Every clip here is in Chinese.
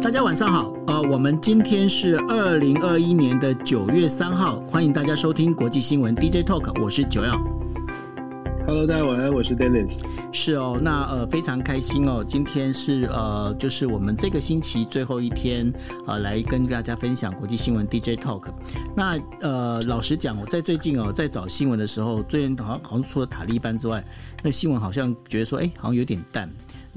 大家晚上好，呃，我们今天是二零二一年的九月三号，欢迎大家收听国际新闻 DJ Talk，我是九耀。Hello，大家晚安，我是 Dennis。是哦，那呃非常开心哦，今天是呃就是我们这个星期最后一天，呃来跟大家分享国际新闻 DJ Talk。那呃老实讲，我在最近哦在找新闻的时候，最近好像好像除了塔利班之外，那新闻好像觉得说，哎，好像有点淡。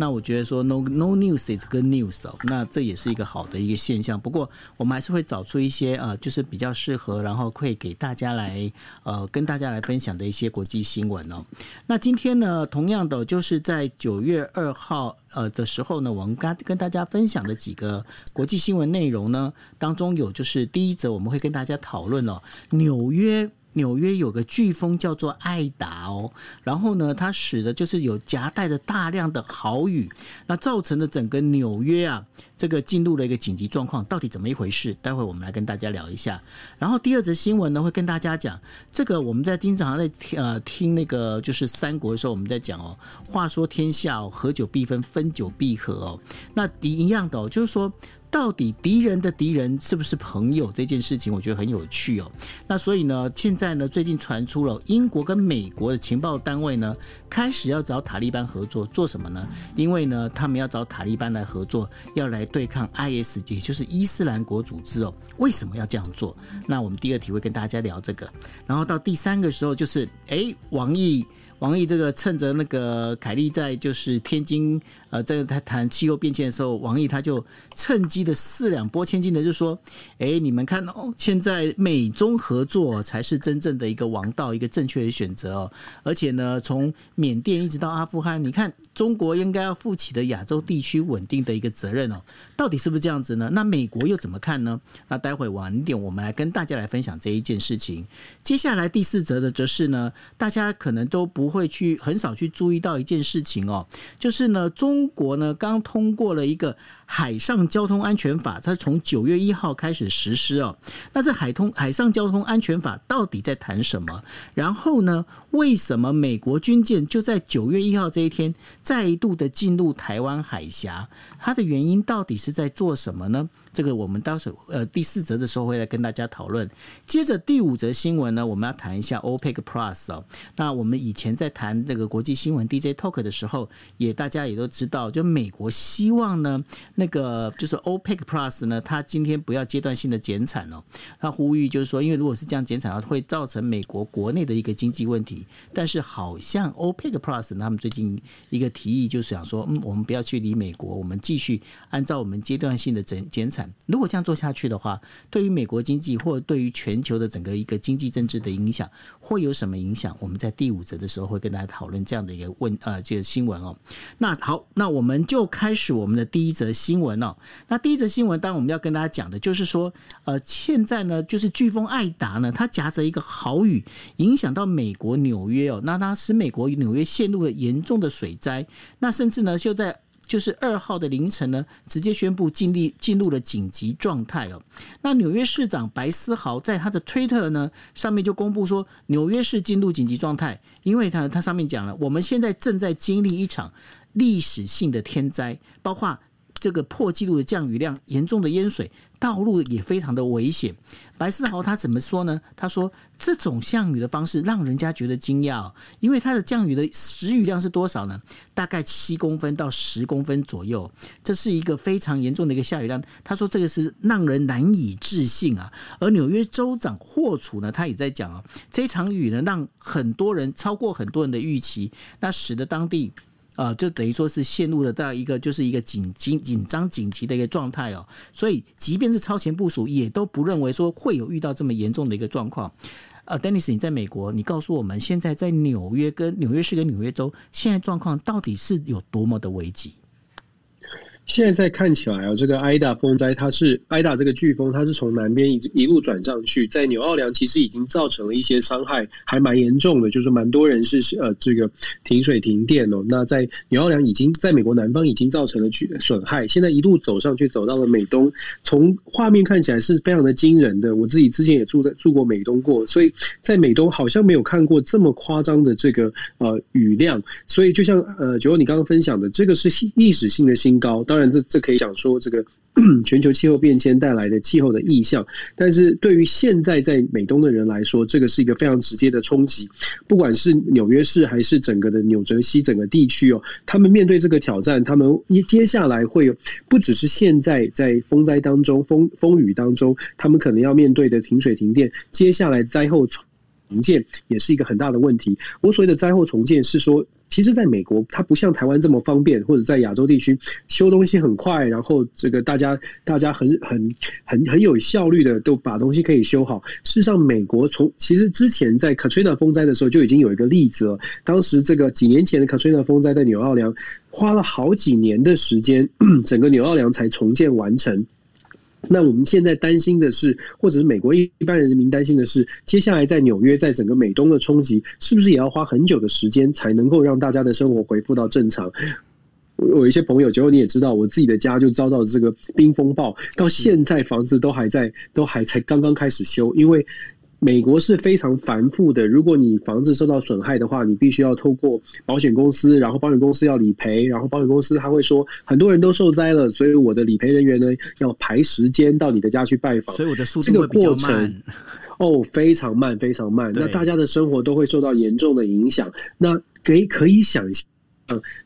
那我觉得说 no no news is good news 哦，那这也是一个好的一个现象。不过我们还是会找出一些呃，就是比较适合，然后会给大家来呃跟大家来分享的一些国际新闻哦。那今天呢，同样的就是在九月二号呃的时候呢，我们跟跟大家分享的几个国际新闻内容呢，当中有就是第一则我们会跟大家讨论哦，纽约。纽约有个飓风叫做艾达哦，然后呢，它使得就是有夹带着大量的豪雨，那造成了整个纽约啊，这个进入了一个紧急状况，到底怎么一回事？待会我们来跟大家聊一下。然后第二则新闻呢，会跟大家讲这个我们在经常在呃听那个就是三国的时候，我们在讲哦，话说天下哦，合久必分，分久必合哦，那一样的哦，就是说。到底敌人的敌人是不是朋友这件事情，我觉得很有趣哦。那所以呢，现在呢，最近传出了英国跟美国的情报单位呢，开始要找塔利班合作，做什么呢？因为呢，他们要找塔利班来合作，要来对抗 IS，也就是伊斯兰国组织哦。为什么要这样做？那我们第二题会跟大家聊这个。然后到第三个时候就是，哎，王毅。王毅这个趁着那个凯利在就是天津，呃，在他谈气候变迁的时候，王毅他就趁机的四两拨千斤的就说：“哎，你们看哦，现在美中合作才是真正的一个王道，一个正确的选择哦。而且呢，从缅甸一直到阿富汗，你看中国应该要负起的亚洲地区稳定的一个责任哦，到底是不是这样子呢？那美国又怎么看呢？那待会晚点我们来跟大家来分享这一件事情。接下来第四则的则是呢，大家可能都不。会去很少去注意到一件事情哦，就是呢，中国呢刚通过了一个海上交通安全法，它从九月一号开始实施哦。那这海通海上交通安全法到底在谈什么？然后呢，为什么美国军舰就在九月一号这一天再度的进入台湾海峡？它的原因到底是在做什么呢？这个我们到时候呃第四则的时候会来跟大家讨论。接着第五则新闻呢，我们要谈一下 OPEC Plus 哦。那我们以前在谈这个国际新闻 DJ Talk 的时候，也大家也都知道，就美国希望呢，那个就是 OPEC Plus 呢，它今天不要阶段性的减产哦。它呼吁就是说，因为如果是这样减产的话，会造成美国国内的一个经济问题。但是好像 OPEC Plus 他们最近一个提议就是想说，嗯，我们不要去理美国，我们继续按照我们阶段性的减减产。如果这样做下去的话，对于美国经济或对于全球的整个一个经济政治的影响，会有什么影响？我们在第五则的时候会跟大家讨论这样的一个问呃这个新闻哦。那好，那我们就开始我们的第一则新闻哦。那第一则新闻，当然我们要跟大家讲的就是说，呃，现在呢，就是飓风艾达呢，它夹着一个豪雨，影响到美国纽约哦，那它使美国纽约陷入了严重的水灾，那甚至呢就在。就是二号的凌晨呢，直接宣布进立进入了紧急状态哦。那纽约市长白思豪在他的推特呢上面就公布说，纽约市进入紧急状态，因为他他上面讲了，我们现在正在经历一场历史性的天灾，包括。这个破纪录的降雨量，严重的淹水，道路也非常的危险。白思豪他怎么说呢？他说这种降雨的方式让人家觉得惊讶，因为它的降雨的时雨量是多少呢？大概七公分到十公分左右，这是一个非常严重的一个下雨量。他说这个是让人难以置信啊。而纽约州长霍楚呢，他也在讲啊，这场雨呢让很多人超过很多人的预期，那使得当地。啊，就等于说是陷入了到一个就是一个紧紧紧张紧急的一个状态哦，所以即便是超前部署，也都不认为说会有遇到这么严重的一个状况。呃，Dennis，你在美国，你告诉我们现在在纽约跟纽约市跟纽约州现在状况到底是有多么的危急？现在看起来啊，这个艾达风灾，它是艾达这个飓风，它是从南边一一路转上去，在纽奥良其实已经造成了一些伤害，还蛮严重的，就是蛮多人是呃这个停水停电哦。那在纽奥良已经在美国南方已经造成了损害，现在一路走上去，走到了美东，从画面看起来是非常的惊人的。我自己之前也住在住过美东过，所以在美东好像没有看过这么夸张的这个呃雨量，所以就像呃九欧你刚刚分享的，这个是历史性的新高，当然。这这可以讲说，这个 全球气候变迁带来的气候的异象。但是对于现在在美东的人来说，这个是一个非常直接的冲击。不管是纽约市还是整个的纽泽西整个地区哦，他们面对这个挑战，他们接下来会有不只是现在在风灾当中、风风雨当中，他们可能要面对的停水停电，接下来灾后重建也是一个很大的问题。我所谓的灾后重建是说。其实，在美国，它不像台湾这么方便，或者在亚洲地区修东西很快，然后这个大家大家很很很很有效率的都把东西可以修好。事实上，美国从其实之前在 Katrina 风灾的时候就已经有一个例子了。当时这个几年前的 Katrina 风灾在纽奥良花了好几年的时间，整个纽奥良才重建完成。那我们现在担心的是，或者是美国一一般人民担心的是，接下来在纽约，在整个美东的冲击，是不是也要花很久的时间才能够让大家的生活恢复到正常？我有一些朋友，结果你也知道，我自己的家就遭到这个冰风暴，到现在房子都还在，都还才刚刚开始修，因为。美国是非常繁复的。如果你房子受到损害的话，你必须要透过保险公司，然后保险公司要理赔，然后保险公司他会说很多人都受灾了，所以我的理赔人员呢要排时间到你的家去拜访。所以我的速度会比较慢。哦，非常慢，非常慢。那大家的生活都会受到严重的影响。那可以可以想象。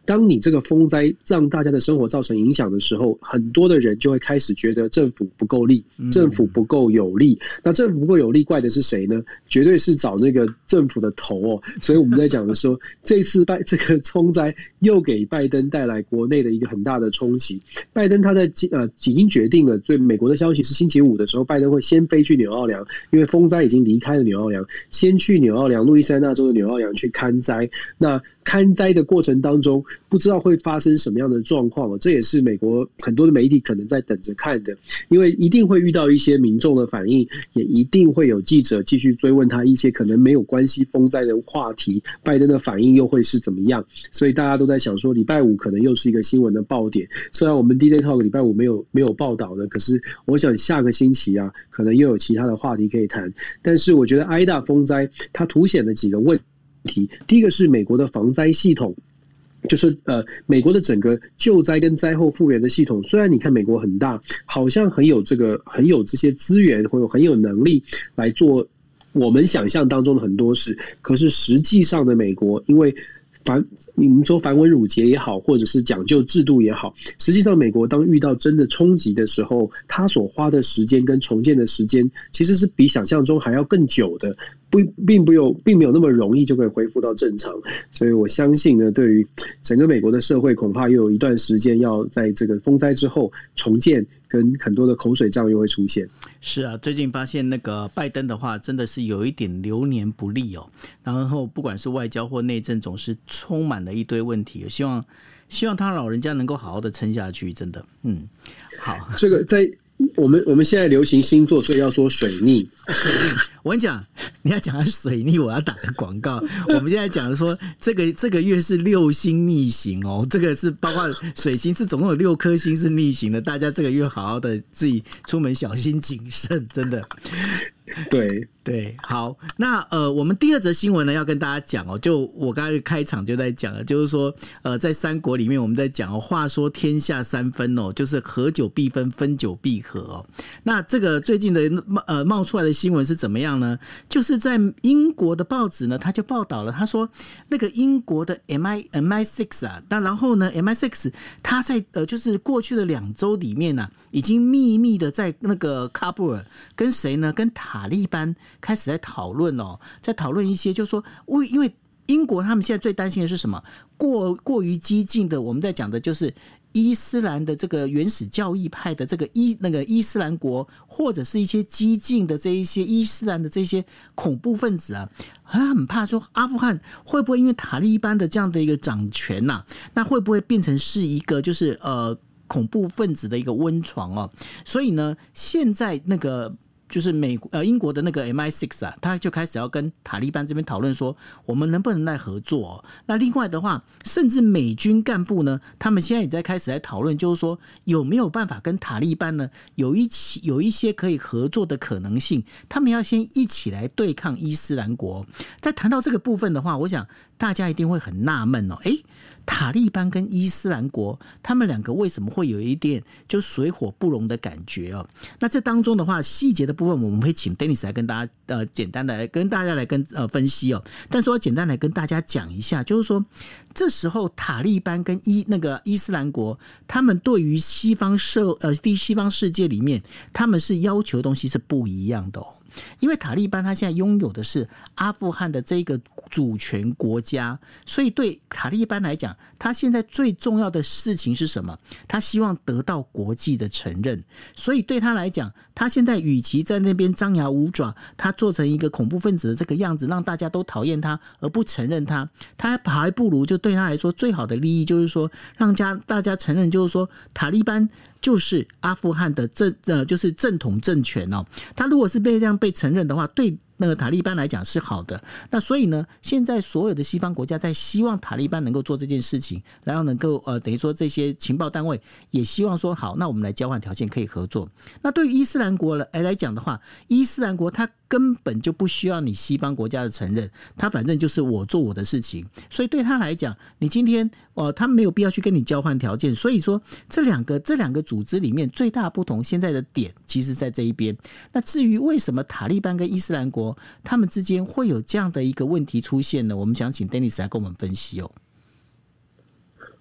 当你这个风灾让大家的生活造成影响的时候，很多的人就会开始觉得政府不够力，政府不够有力。那政府不够有力，怪的是谁呢？绝对是找那个政府的头哦。所以我们在讲的时候，这次拜这个风灾又给拜登带来国内的一个很大的冲击。拜登他在呃已经决定了，所以美国的消息是星期五的时候，拜登会先飞去纽奥良，因为风灾已经离开了纽奥良，先去纽奥良，路易斯安那州的纽奥良去看灾。那看灾的过程当中，不知道会发生什么样的状况，这也是美国很多的媒体可能在等着看的，因为一定会遇到一些民众的反应，也一定会有记者继续追问他一些可能没有关系风灾的话题，拜登的反应又会是怎么样？所以大家都在想说，礼拜五可能又是一个新闻的爆点。虽然我们 DJ Talk 礼拜五没有没有报道的，可是我想下个星期啊，可能又有其他的话题可以谈。但是我觉得 Ida 风灾它凸显了几个问题，第一个是美国的防灾系统。就是呃，美国的整个救灾跟灾后复原的系统，虽然你看美国很大，好像很有这个很有这些资源，或有很有能力来做我们想象当中的很多事，可是实际上的美国，因为繁你们说繁文缛节也好，或者是讲究制度也好，实际上美国当遇到真的冲击的时候，他所花的时间跟重建的时间，其实是比想象中还要更久的。不，并不有，并没有那么容易就可以恢复到正常，所以我相信呢，对于整个美国的社会，恐怕又有一段时间要在这个风灾之后重建，跟很多的口水仗又会出现。是啊，最近发现那个拜登的话，真的是有一点流年不利哦。然后不管是外交或内政，总是充满了一堆问题。希望希望他老人家能够好好的撑下去，真的。嗯，好，这个在。我们我们现在流行星座，所以要说水逆。水逆，我跟你讲，你要讲水逆，我要打个广告。我们现在讲的说，这个这个月是六星逆行哦，这个是包括水星是总共有六颗星是逆行的，大家这个月好好的自己出门小心谨慎，真的。对对，好，那呃，我们第二则新闻呢，要跟大家讲哦，就我刚才开场就在讲了，就是说，呃，在三国里面我们在讲哦，话说天下三分哦，就是合久必分，分久必合哦。那这个最近的呃冒出来的新闻是怎么样呢？就是在英国的报纸呢，他就报道了，他说那个英国的 M I M I six 啊，那然后呢 M I six 他在呃就是过去的两周里面呢、啊，已经秘密的在那个喀布尔跟谁呢？跟。塔利班开始在讨论哦，在讨论一些，就是说，为因为英国他们现在最担心的是什么？过过于激进的，我们在讲的就是伊斯兰的这个原始教义派的这个伊那个伊斯兰国，或者是一些激进的这一些伊斯兰的这些恐怖分子啊，他很怕说阿富汗会不会因为塔利班的这样的一个掌权呐、那会不会变成是一个就是呃恐怖分子的一个温床哦？所以呢，现在那个。就是美国呃英国的那个 MI6 啊，他就开始要跟塔利班这边讨论说，我们能不能来合作？那另外的话，甚至美军干部呢，他们现在也在开始来讨论，就是说有没有办法跟塔利班呢有一起有一些可以合作的可能性？他们要先一起来对抗伊斯兰国。在谈到这个部分的话，我想大家一定会很纳闷哦，诶。塔利班跟伊斯兰国，他们两个为什么会有一点就水火不容的感觉哦？那这当中的话，细节的部分我们会请 Dennis 来跟大家呃简单的来跟大家来跟呃分析哦。但是我简单来跟大家讲一下，就是说这时候塔利班跟伊那个伊斯兰国，他们对于西方社呃第西方世界里面，他们是要求东西是不一样的哦。因为塔利班他现在拥有的是阿富汗的这个主权国家，所以对塔利班来讲，他现在最重要的事情是什么？他希望得到国际的承认。所以对他来讲，他现在与其在那边张牙舞爪，他做成一个恐怖分子的这个样子，让大家都讨厌他而不承认他，他还不如就对他来说最好的利益就是说，让家大家承认，就是说塔利班。就是阿富汗的正呃，就是正统政权哦。他如果是被这样被承认的话，对。那个塔利班来讲是好的，那所以呢，现在所有的西方国家在希望塔利班能够做这件事情，然后能够呃，等于说这些情报单位也希望说好，那我们来交换条件可以合作。那对于伊斯兰国来来讲的话，伊斯兰国他根本就不需要你西方国家的承认，他反正就是我做我的事情，所以对他来讲，你今天呃，他没有必要去跟你交换条件。所以说，这两个这两个组织里面最大不同现在的点，其实在这一边。那至于为什么塔利班跟伊斯兰国，他们之间会有这样的一个问题出现呢？我们想请 Dennis 来跟我们分析哦。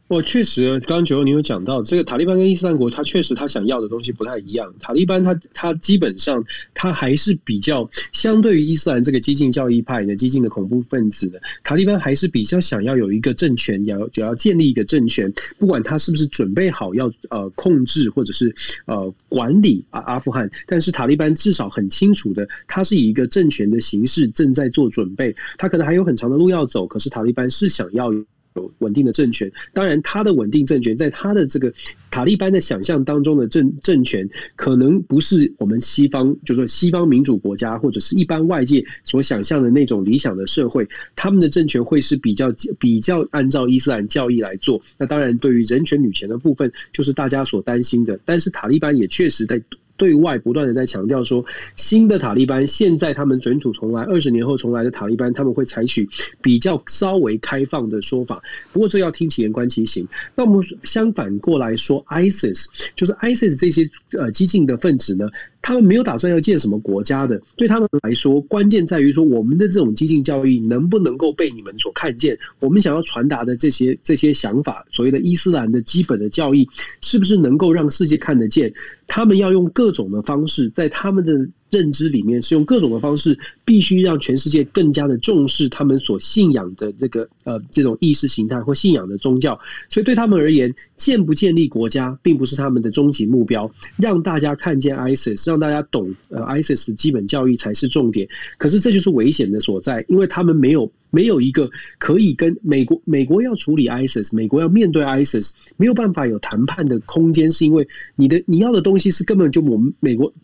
我确实，刚刚九欧你有讲到，这个塔利班跟伊斯兰国，他确实他想要的东西不太一样。塔利班他他基本上他还是比较相对于伊斯兰这个激进教义派的激进的恐怖分子的，塔利班还是比较想要有一个政权，要要要建立一个政权，不管他是不是准备好要呃控制或者是呃管理阿阿富汗，但是塔利班至少很清楚的，他是以一个政权的形式正在做准备，他可能还有很长的路要走，可是塔利班是想要。有稳定的政权，当然，他的稳定政权在他的这个塔利班的想象当中的政政权，可能不是我们西方，就是说西方民主国家或者是一般外界所想象的那种理想的社会。他们的政权会是比较比较按照伊斯兰教义来做。那当然，对于人权女权的部分，就是大家所担心的。但是塔利班也确实在。对外不断的在强调说，新的塔利班现在他们卷土重来，二十年后重来的塔利班，他们会采取比较稍微开放的说法。不过这要听其言观其行。那我们相反过来说，ISIS 就是 ISIS 这些呃激进的分子呢，他们没有打算要建什么国家的。对他们来说，关键在于说我们的这种激进教育能不能够被你们所看见。我们想要传达的这些这些想法，所谓的伊斯兰的基本的教义，是不是能够让世界看得见？他们要用各种的方式，在他们的认知里面是用各种的方式，必须让全世界更加的重视他们所信仰的这个呃这种意识形态或信仰的宗教。所以对他们而言，建不建立国家并不是他们的终极目标，让大家看见 ISIS，让大家懂呃 ISIS 的基本教义才是重点。可是这就是危险的所在，因为他们没有。没有一个可以跟美国，美国要处理 ISIS，美国要面对 ISIS，没有办法有谈判的空间，是因为你的你要的东西是根本就我们美国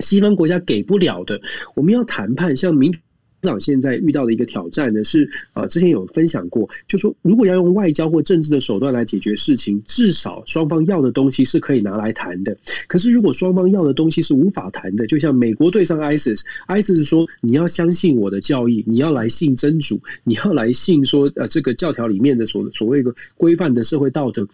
西方国家给不了的。我们要谈判，像民主。党现在遇到的一个挑战呢，是呃，之前有分享过，就说如果要用外交或政治的手段来解决事情，至少双方要的东西是可以拿来谈的。可是如果双方要的东西是无法谈的，就像美国对上 ISIS，ISIS 说你要相信我的教义，你要来信真主，你要来信说呃这个教条里面的所所谓的规范的社会道德。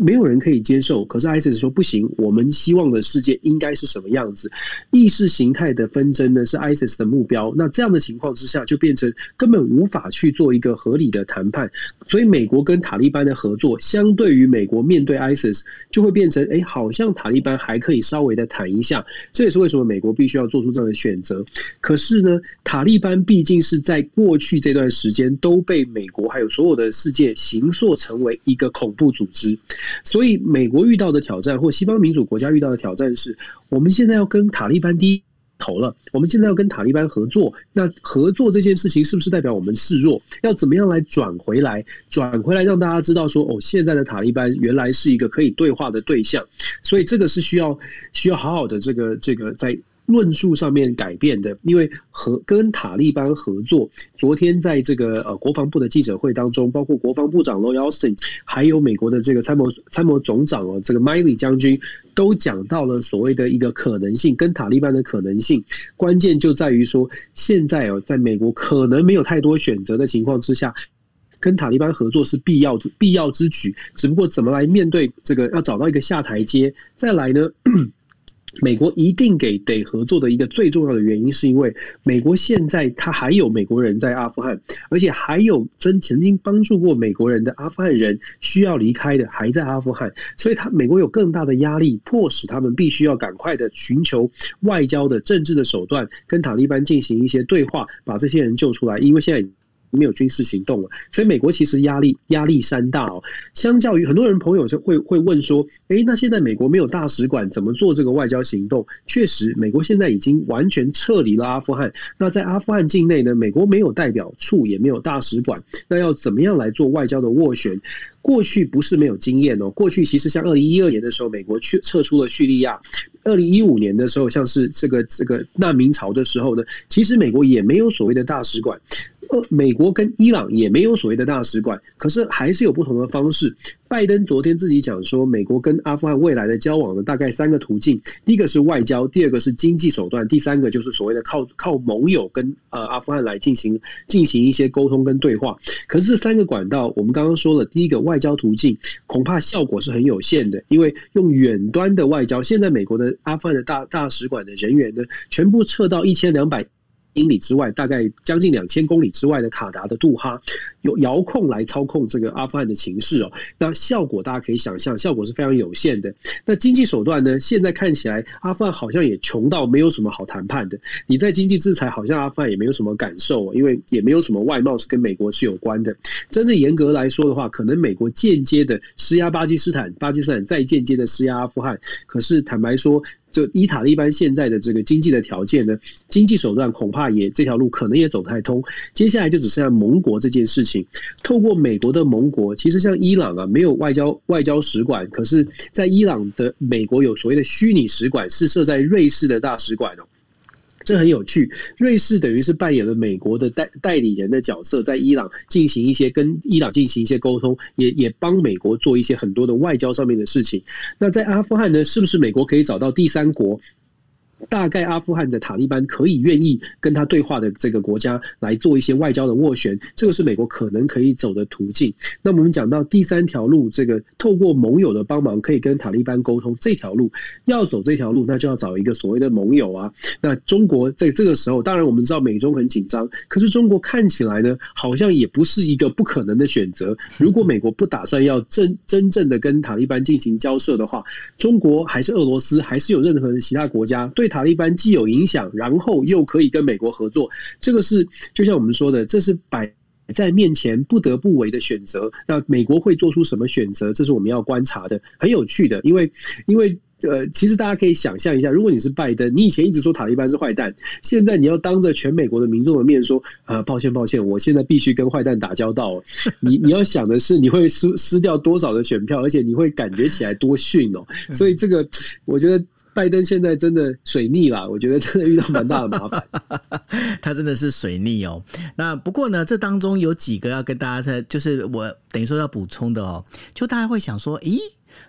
没有人可以接受，可是 ISIS 说不行。我们希望的世界应该是什么样子？意识形态的纷争呢，是 ISIS 的目标。那这样的情况之下，就变成根本无法去做一个合理的谈判。所以，美国跟塔利班的合作，相对于美国面对 ISIS，就会变成哎，好像塔利班还可以稍微的谈一下。这也是为什么美国必须要做出这样的选择。可是呢，塔利班毕竟是在过去这段时间都被美国还有所有的世界形塑成为一个恐怖组织。所以，美国遇到的挑战，或西方民主国家遇到的挑战是，我们现在要跟塔利班低头了。我们现在要跟塔利班合作，那合作这件事情是不是代表我们示弱？要怎么样来转回来？转回来让大家知道说，哦，现在的塔利班原来是一个可以对话的对象。所以，这个是需要需要好好的这个这个在。论述上面改变的，因为和跟塔利班合作，昨天在这个呃国防部的记者会当中，包括国防部长 Lloyd Austin，还有美国的这个参谋参谋总长哦，这个 Miley 将军都讲到了所谓的一个可能性，跟塔利班的可能性。关键就在于说，现在哦，在美国可能没有太多选择的情况之下。跟塔利班合作是必要必要之举，只不过怎么来面对这个，要找到一个下台阶，再来呢？美国一定给得合作的一个最重要的原因，是因为美国现在他还有美国人在阿富汗，而且还有曾曾经帮助过美国人的阿富汗人需要离开的还在阿富汗，所以他美国有更大的压力，迫使他们必须要赶快的寻求外交的政治的手段，跟塔利班进行一些对话，把这些人救出来，因为现在。没有军事行动了，所以美国其实压力压力山大哦。相较于很多人朋友就会会问说，诶，那现在美国没有大使馆，怎么做这个外交行动？确实，美国现在已经完全撤离了阿富汗。那在阿富汗境内呢，美国没有代表处，也没有大使馆，那要怎么样来做外交的斡旋？过去不是没有经验哦。过去其实像二零一二年的时候，美国去撤出了叙利亚；二零一五年的时候，像是这个这个难民潮的时候呢，其实美国也没有所谓的大使馆。美国跟伊朗也没有所谓的大使馆，可是还是有不同的方式。拜登昨天自己讲说，美国跟阿富汗未来的交往的大概三个途径：第一个是外交，第二个是经济手段，第三个就是所谓的靠靠盟友跟呃阿富汗来进行进行一些沟通跟对话。可是这三个管道，我们刚刚说了，第一个外交途径恐怕效果是很有限的，因为用远端的外交，现在美国的阿富汗的大大使馆的人员呢，全部撤到一千两百。英里之外，大概将近两千公里之外的卡达的杜哈，有遥控来操控这个阿富汗的情势哦。那效果大家可以想象，效果是非常有限的。那经济手段呢？现在看起来，阿富汗好像也穷到没有什么好谈判的。你在经济制裁，好像阿富汗也没有什么感受，因为也没有什么外贸是跟美国是有关的。真的严格来说的话，可能美国间接的施压巴基斯坦，巴基斯坦再间接的施压阿富汗。可是坦白说，就伊塔利班现在的这个经济的条件呢，经济手段恐怕也这条路可能也走不太通。接下来就只剩下盟国这件事情，透过美国的盟国，其实像伊朗啊，没有外交外交使馆，可是，在伊朗的美国有所谓的虚拟使馆，是设在瑞士的大使馆哦。这很有趣，瑞士等于是扮演了美国的代代理人的角色，在伊朗进行一些跟伊朗进行一些沟通，也也帮美国做一些很多的外交上面的事情。那在阿富汗呢，是不是美国可以找到第三国？大概阿富汗的塔利班可以愿意跟他对话的这个国家来做一些外交的斡旋，这个是美国可能可以走的途径。那我们讲到第三条路，这个透过盟友的帮忙可以跟塔利班沟通，这条路要走这条路，那就要找一个所谓的盟友啊。那中国在这个时候，当然我们知道美中很紧张，可是中国看起来呢，好像也不是一个不可能的选择。如果美国不打算要真真正的跟塔利班进行交涉的话，中国还是俄罗斯，还是有任何其他国家对。塔利班既有影响，然后又可以跟美国合作，这个是就像我们说的，这是摆在面前不得不为的选择。那美国会做出什么选择？这是我们要观察的，很有趣的。因为，因为呃，其实大家可以想象一下，如果你是拜登，你以前一直说塔利班是坏蛋，现在你要当着全美国的民众的面说，呃，抱歉，抱歉，我现在必须跟坏蛋打交道。你你要想的是，你会失失掉多少的选票，而且你会感觉起来多逊哦。所以这个，我觉得。拜登现在真的水逆了，我觉得真的遇到蛮大的麻烦。他真的是水逆哦。那不过呢，这当中有几个要跟大家在，就是我等于说要补充的哦。就大家会想说，咦？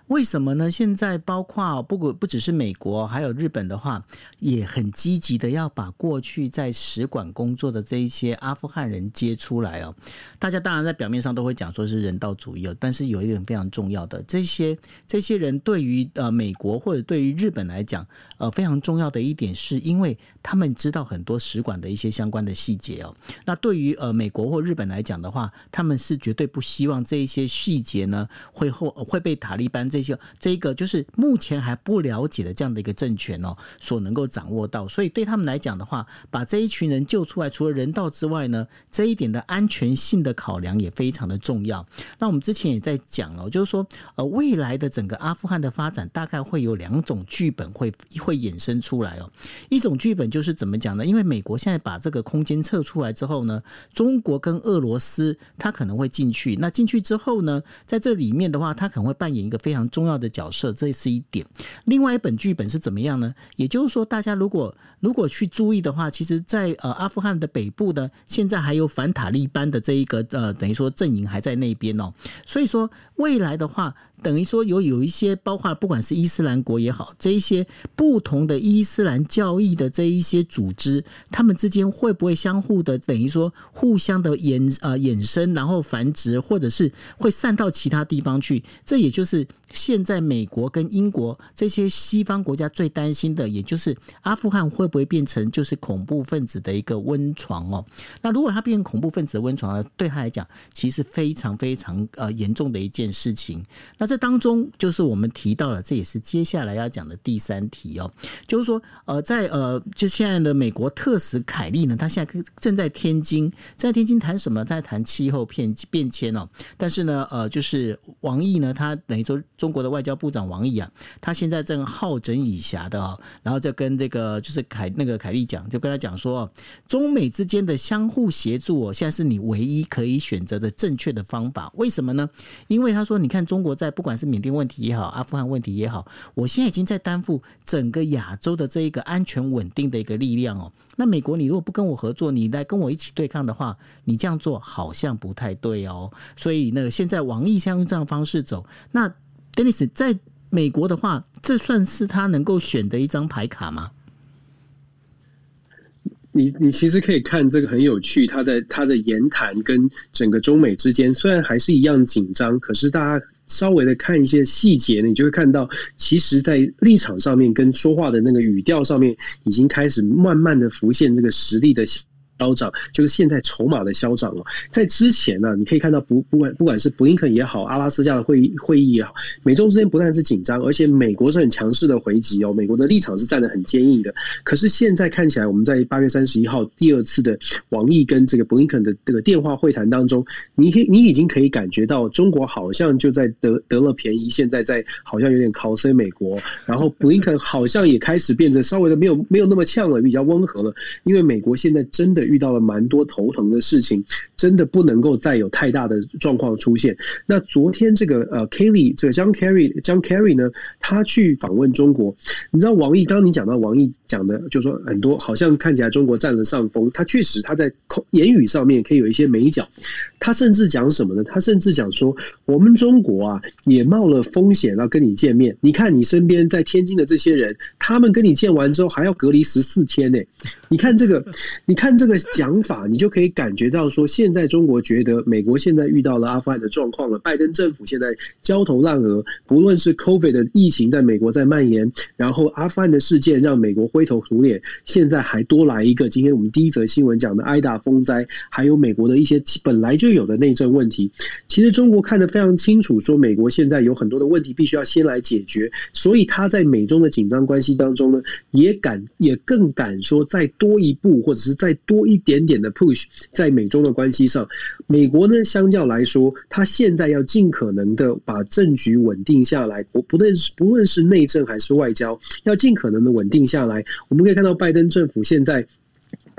为什么呢？现在包括不不不只是美国，还有日本的话，也很积极的要把过去在使馆工作的这一些阿富汗人接出来哦。大家当然在表面上都会讲说是人道主义哦，但是有一点非常重要的，这些这些人对于呃美国或者对于日本来讲，呃非常重要的一点是因为他们知道很多使馆的一些相关的细节哦。那对于呃美国或日本来讲的话，他们是绝对不希望这一些细节呢会后会被塔利班。这些这个就是目前还不了解的这样的一个政权哦，所能够掌握到，所以对他们来讲的话，把这一群人救出来，除了人道之外呢，这一点的安全性的考量也非常的重要。那我们之前也在讲了，就是说，呃，未来的整个阿富汗的发展大概会有两种剧本会会衍生出来哦。一种剧本就是怎么讲呢？因为美国现在把这个空间撤出来之后呢，中国跟俄罗斯它可能会进去。那进去之后呢，在这里面的话，它可能会扮演一个非常重要的角色，这是一点。另外一本剧本是怎么样呢？也就是说，大家如果如果去注意的话，其实在，呃阿富汗的北部呢，现在还有反塔利班的这一个呃，等于说阵营还在那边哦。所以说，未来的话，等于说有有一些，包括不管是伊斯兰国也好，这一些不同的伊斯兰教义的这一些组织，他们之间会不会相互的等于说互相的衍呃衍生，然后繁殖，或者是会散到其他地方去？这也就是现在美国跟英国这些西方国家最担心的，也就是阿富汗会不会变成就是恐怖分子的一个温床哦？那如果它变成恐怖分子的温床呢，对他来讲，其实非常非常呃严重的一件事情。那这。这当中就是我们提到了，这也是接下来要讲的第三题哦，就是说，呃，在呃，就现在的美国特使凯利呢，他现在正在天津，在天津谈什么？在谈气候变变迁哦。但是呢，呃，就是王毅呢，他等于说中国的外交部长王毅啊，他现在正好整以暇的哦，然后就跟这个就是凯那个凯利讲，就跟他讲说，中美之间的相互协助哦，现在是你唯一可以选择的正确的方法。为什么呢？因为他说，你看中国在不管是缅甸问题也好，阿富汗问题也好，我现在已经在担负整个亚洲的这一个安全稳定的一个力量哦。那美国，你如果不跟我合作，你来跟我一起对抗的话，你这样做好像不太对哦。所以那个，现在王毅像用这样方式走，那 Dennis 在美国的话，这算是他能够选的一张牌卡吗？你你其实可以看这个很有趣，他的他的言谈跟整个中美之间虽然还是一样紧张，可是大家稍微的看一些细节，你就会看到，其实，在立场上面跟说话的那个语调上面，已经开始慢慢的浮现这个实力的。消长就是现在筹码的消长哦，在之前呢，你可以看到不不管不管是布林肯也好，阿拉斯加的会议会议也好，美中之间不但是紧张，而且美国是很强势的回击哦，美国的立场是站得很坚硬的。可是现在看起来，我们在八月三十一号第二次的王毅跟这个布林肯的这个电话会谈当中，你可以你已经可以感觉到中国好像就在得得了便宜，现在在好像有点靠塞美国，然后布林肯好像也开始变得稍微的没有没有那么呛了，比较温和了，因为美国现在真的。遇到了蛮多头疼的事情，真的不能够再有太大的状况出现。那昨天这个呃，Kelly 这个 John Kerry John Kerry 呢，他去访问中国。你知道王毅，刚你讲到王毅讲的，就说很多好像看起来中国占了上风。他确实他在口言语上面可以有一些美角。他甚至讲什么呢？他甚至讲说，我们中国啊也冒了风险要跟你见面。你看你身边在天津的这些人，他们跟你见完之后还要隔离十四天呢。你看这个，你看这个。讲法，你就可以感觉到说，现在中国觉得美国现在遇到了阿富汗的状况了，拜登政府现在焦头烂额，不论是 COVID 的疫情在美国在蔓延，然后阿富汗的事件让美国灰头土脸，现在还多来一个，今天我们第一则新闻讲的挨打风灾，还有美国的一些本来就有的内政问题，其实中国看得非常清楚，说美国现在有很多的问题必须要先来解决，所以他在美中的紧张关系当中呢，也敢也更敢说再多一步，或者是再多一。点点的 push 在美中的关系上，美国呢，相较来说，他现在要尽可能的把政局稳定下来，不不论是不论是内政还是外交，要尽可能的稳定下来。我们可以看到，拜登政府现在。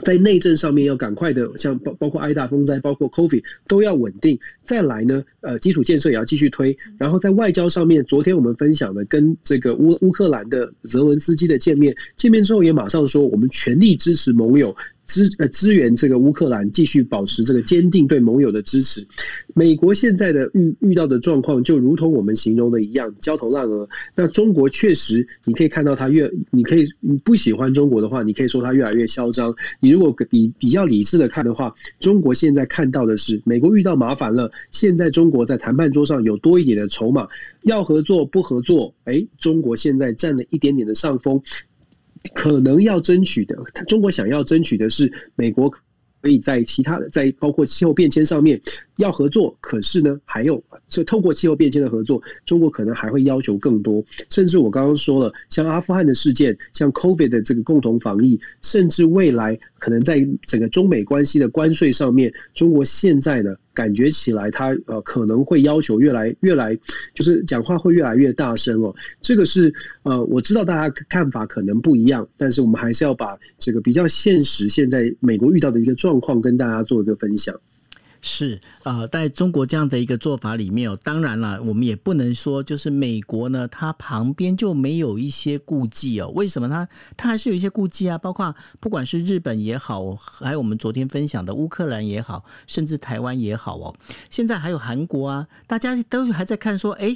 在内政上面要赶快的，像包包括挨打风灾，包括 COVID 都要稳定。再来呢，呃，基础建设也要继续推。然后在外交上面，昨天我们分享的跟这个乌乌克兰的泽文斯基的见面，见面之后也马上说，我们全力支持盟友。支呃支援这个乌克兰，继续保持这个坚定对盟友的支持。美国现在的遇遇到的状况，就如同我们形容的一样，焦头烂额。那中国确实，你可以看到它越，你可以你不喜欢中国的话，你可以说它越来越嚣张。你如果比比较理智的看的话，中国现在看到的是，美国遇到麻烦了，现在中国在谈判桌上有多一点的筹码，要合作不合作？哎，中国现在占了一点点的上风。可能要争取的，中国想要争取的是美国可以在其他的，在包括气候变迁上面要合作。可是呢，还有就透过气候变迁的合作，中国可能还会要求更多。甚至我刚刚说了，像阿富汗的事件，像 COVID 的这个共同防疫，甚至未来可能在整个中美关系的关税上面，中国现在呢？感觉起来，它呃可能会要求越来越来，就是讲话会越来越大声哦。这个是呃，我知道大家看法可能不一样，但是我们还是要把这个比较现实，现在美国遇到的一个状况跟大家做一个分享。是啊、在中国这样的一个做法里面哦，当然了，我们也不能说就是美国呢，它旁边就没有一些顾忌哦。为什么它它还是有一些顾忌啊？包括不管是日本也好，还有我们昨天分享的乌克兰也好，甚至台湾也好哦，现在还有韩国啊，大家都还在看说，哎。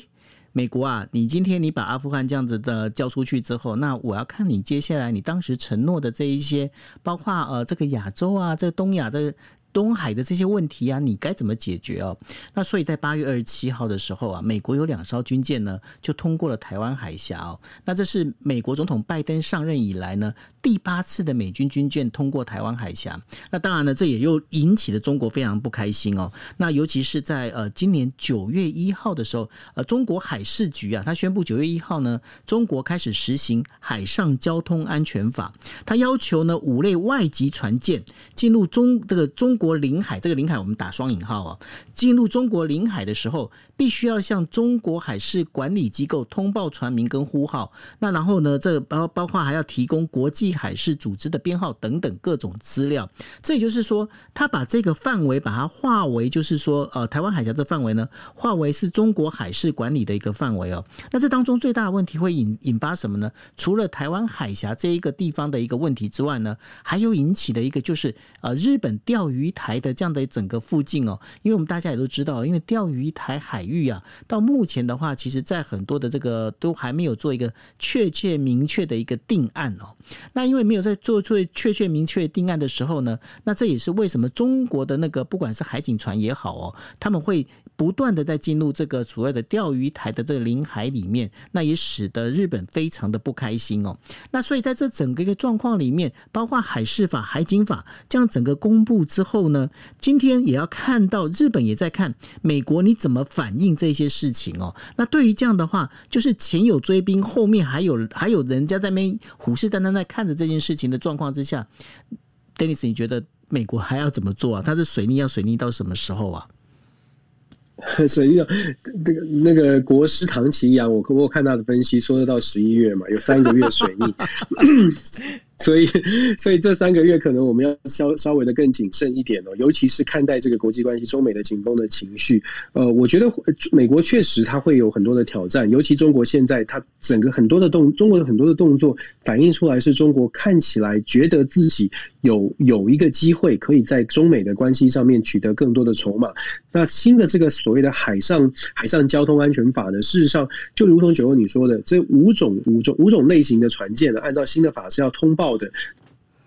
美国啊，你今天你把阿富汗这样子的交出去之后，那我要看你接下来你当时承诺的这一些，包括呃这个亚洲啊，这个东亚这。东海的这些问题啊，你该怎么解决哦？那所以在八月二十七号的时候啊，美国有两艘军舰呢，就通过了台湾海峡哦。那这是美国总统拜登上任以来呢，第八次的美军军舰通过台湾海峡。那当然呢，这也又引起了中国非常不开心哦。那尤其是在呃今年九月一号的时候，呃中国海事局啊，他宣布九月一号呢，中国开始实行海上交通安全法，他要求呢五类外籍船舰进入中这个中。国领海，这个领海我们打双引号啊，进入中国领海的时候，必须要向中国海事管理机构通报船名跟呼号。那然后呢，这包包括还要提供国际海事组织的编号等等各种资料。这也就是说，他把这个范围把它划为，就是说，呃，台湾海峡这范围呢，划为是中国海事管理的一个范围哦。那这当中最大的问题会引引发什么呢？除了台湾海峡这一个地方的一个问题之外呢，还有引起的一个就是，呃，日本钓鱼。台的这样的整个附近哦，因为我们大家也都知道，因为钓鱼台海域啊，到目前的话，其实在很多的这个都还没有做一个确切明确的一个定案哦。那因为没有在做出确切明确定案的时候呢，那这也是为什么中国的那个不管是海警船也好哦，他们会不断的在进入这个所谓的钓鱼台的这个领海里面，那也使得日本非常的不开心哦。那所以在这整个一个状况里面，包括海事法、海警法这样整个公布之后呢，今天也要看到日本也在看美国你怎么反应这些事情哦。那对于这样的话，就是前有追兵，后面还有还有人家在那边虎视眈眈在看着这件事情的状况之下，Dennis，你觉得美国还要怎么做啊？他是水逆要水逆到什么时候啊？水逆，这个那个国师唐奇阳，我我看他的分析说得到十一月嘛，有三个月水逆。所以，所以这三个月可能我们要稍稍微的更谨慎一点哦，尤其是看待这个国际关系中美的紧绷的情绪。呃，我觉得美国确实它会有很多的挑战，尤其中国现在它整个很多的动，中国的很多的动作反映出来是中国看起来觉得自己有有一个机会可以在中美的关系上面取得更多的筹码。那新的这个所谓的海上海上交通安全法呢，事实上就如同九欧你说的，这五种五种五种类型的船舰呢，按照新的法是要通报。好的。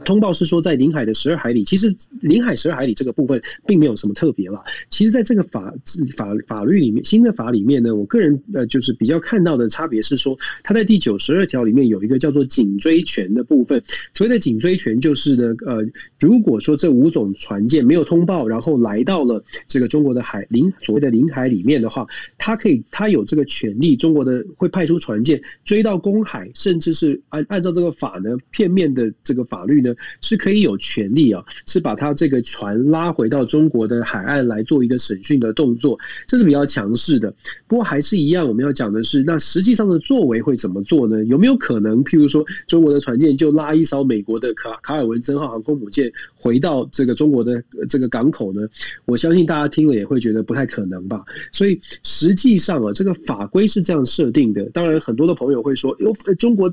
通报是说，在领海的十二海里，其实领海十二海里这个部分并没有什么特别了。其实，在这个法法法律里面，新的法里面呢，我个人呃就是比较看到的差别是说，它在第九十二条里面有一个叫做紧追权的部分。所谓的紧追权就是呢，呃，如果说这五种船舰没有通报，然后来到了这个中国的海领所谓的领海里面的话，它可以，它有这个权利，中国的会派出船舰追到公海，甚至是按按照这个法呢，片面的这个法律呢。是可以有权利啊，是把他这个船拉回到中国的海岸来做一个审讯的动作，这是比较强势的。不过还是一样，我们要讲的是，那实际上的作为会怎么做呢？有没有可能，譬如说，中国的船舰就拉一艘美国的卡卡尔文森号航空母舰回到这个中国的这个港口呢？我相信大家听了也会觉得不太可能吧。所以实际上啊，这个法规是这样设定的。当然，很多的朋友会说，哟，中国。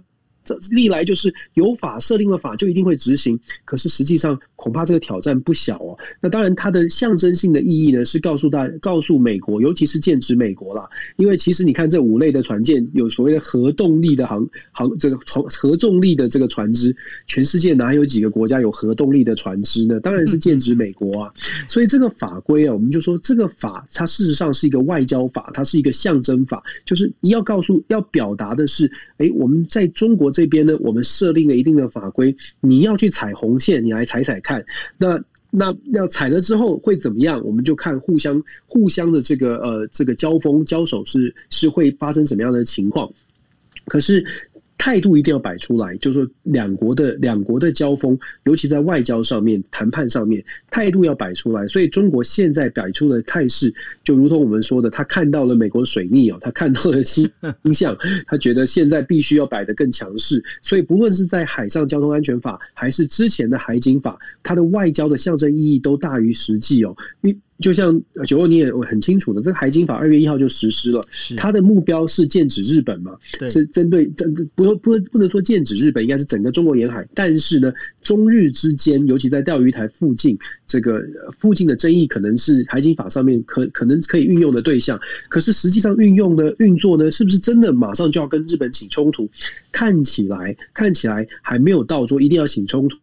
这历来就是有法设定了法就一定会执行，可是实际上恐怕这个挑战不小哦。那当然，它的象征性的意义呢，是告诉大告诉美国，尤其是剑指美国啦。因为其实你看这五类的船舰，有所谓的核动力的航航这个船核重力的这个船只，全世界哪有几个国家有核动力的船只呢？当然是剑指美国啊。所以这个法规啊，我们就说这个法它事实上是一个外交法，它是一个象征法，就是你要告诉要表达的是，哎，我们在中国。这边呢，我们设定了一定的法规，你要去踩红线，你来踩踩看。那那要踩了之后会怎么样？我们就看互相互相的这个呃这个交锋交手是是会发生什么样的情况。可是。态度一定要摆出来，就是说两国的两国的交锋，尤其在外交上面、谈判上面，态度要摆出来。所以中国现在摆出的态势，就如同我们说的，他看到了美国水逆哦，他看到了星象，他觉得现在必须要摆得更强势。所以不论是在海上交通安全法，还是之前的海警法，它的外交的象征意义都大于实际哦。就像九二你也很清楚的，这个海警法二月一号就实施了，是它的目标是剑指日本嘛？对，是针对针不不不能说剑指日本，应该是整个中国沿海。但是呢，中日之间，尤其在钓鱼台附近，这个附近的争议可能是海警法上面可可能可以运用的对象。可是实际上运用的运作呢，是不是真的马上就要跟日本起冲突？看起来看起来还没有到说一定要起冲突。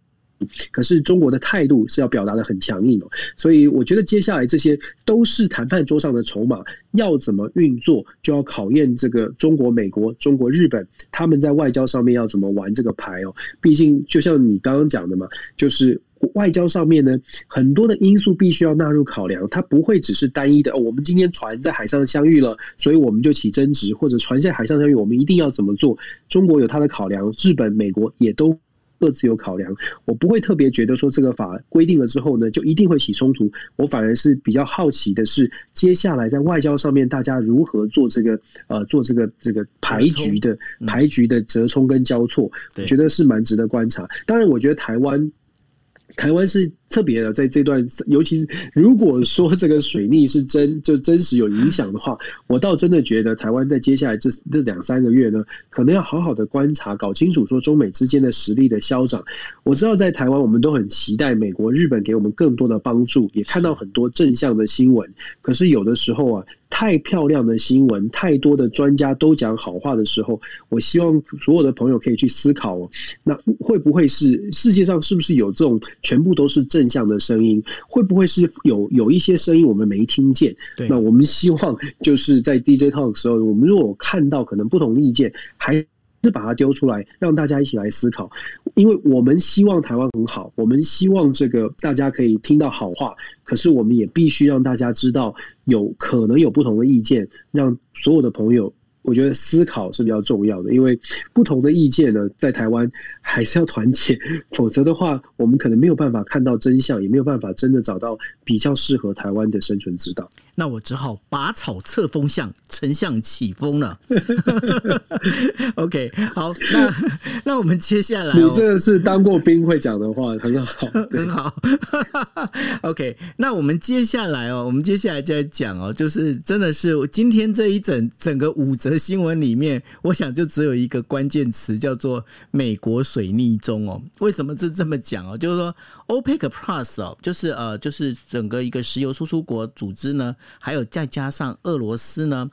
可是中国的态度是要表达的很强硬哦，所以我觉得接下来这些都是谈判桌上的筹码，要怎么运作，就要考验这个中国、美国、中国、日本他们在外交上面要怎么玩这个牌哦。毕竟就像你刚刚讲的嘛，就是外交上面呢，很多的因素必须要纳入考量，它不会只是单一的哦。我们今天船在海上相遇了，所以我们就起争执，或者船在海上相遇，我们一定要怎么做？中国有它的考量，日本、美国也都。各自有考量，我不会特别觉得说这个法规定了之后呢，就一定会起冲突。我反而是比较好奇的是，接下来在外交上面，大家如何做这个呃做这个这个牌局的牌局的折冲跟交错，我觉得是蛮值得观察。当然，我觉得台湾台湾是。特别的，在这段，尤其是如果说这个水逆是真就真实有影响的话，我倒真的觉得台湾在接下来这这两三个月呢，可能要好好的观察，搞清楚说中美之间的实力的消长。我知道在台湾，我们都很期待美国、日本给我们更多的帮助，也看到很多正向的新闻。可是有的时候啊，太漂亮的新闻，太多的专家都讲好话的时候，我希望所有的朋友可以去思考哦，那会不会是世界上是不是有这种全部都是正向的声音，会不会是有有一些声音我们没听见？对，那我们希望就是在 DJ Talk 的时候，我们如果看到可能不同的意见，还是把它丢出来，让大家一起来思考。因为我们希望台湾很好，我们希望这个大家可以听到好话，可是我们也必须让大家知道，有可能有不同的意见，让所有的朋友。我觉得思考是比较重要的，因为不同的意见呢，在台湾还是要团结，否则的话，我们可能没有办法看到真相，也没有办法真的找到比较适合台湾的生存之道。那我只好拔草测风向，丞相起风了。OK，好，那那我们接下来、哦，你这个是当过兵会讲的话，很好，很好。OK，那我们接下来哦，我们接下来就来讲哦，就是真的是今天这一整整个五则新闻里面，我想就只有一个关键词叫做美国水逆中哦。为什么这这么讲哦？就是说 OPEC Plus 哦，就是呃，就是整个一个石油输出国组织呢。还有再加上俄罗斯呢，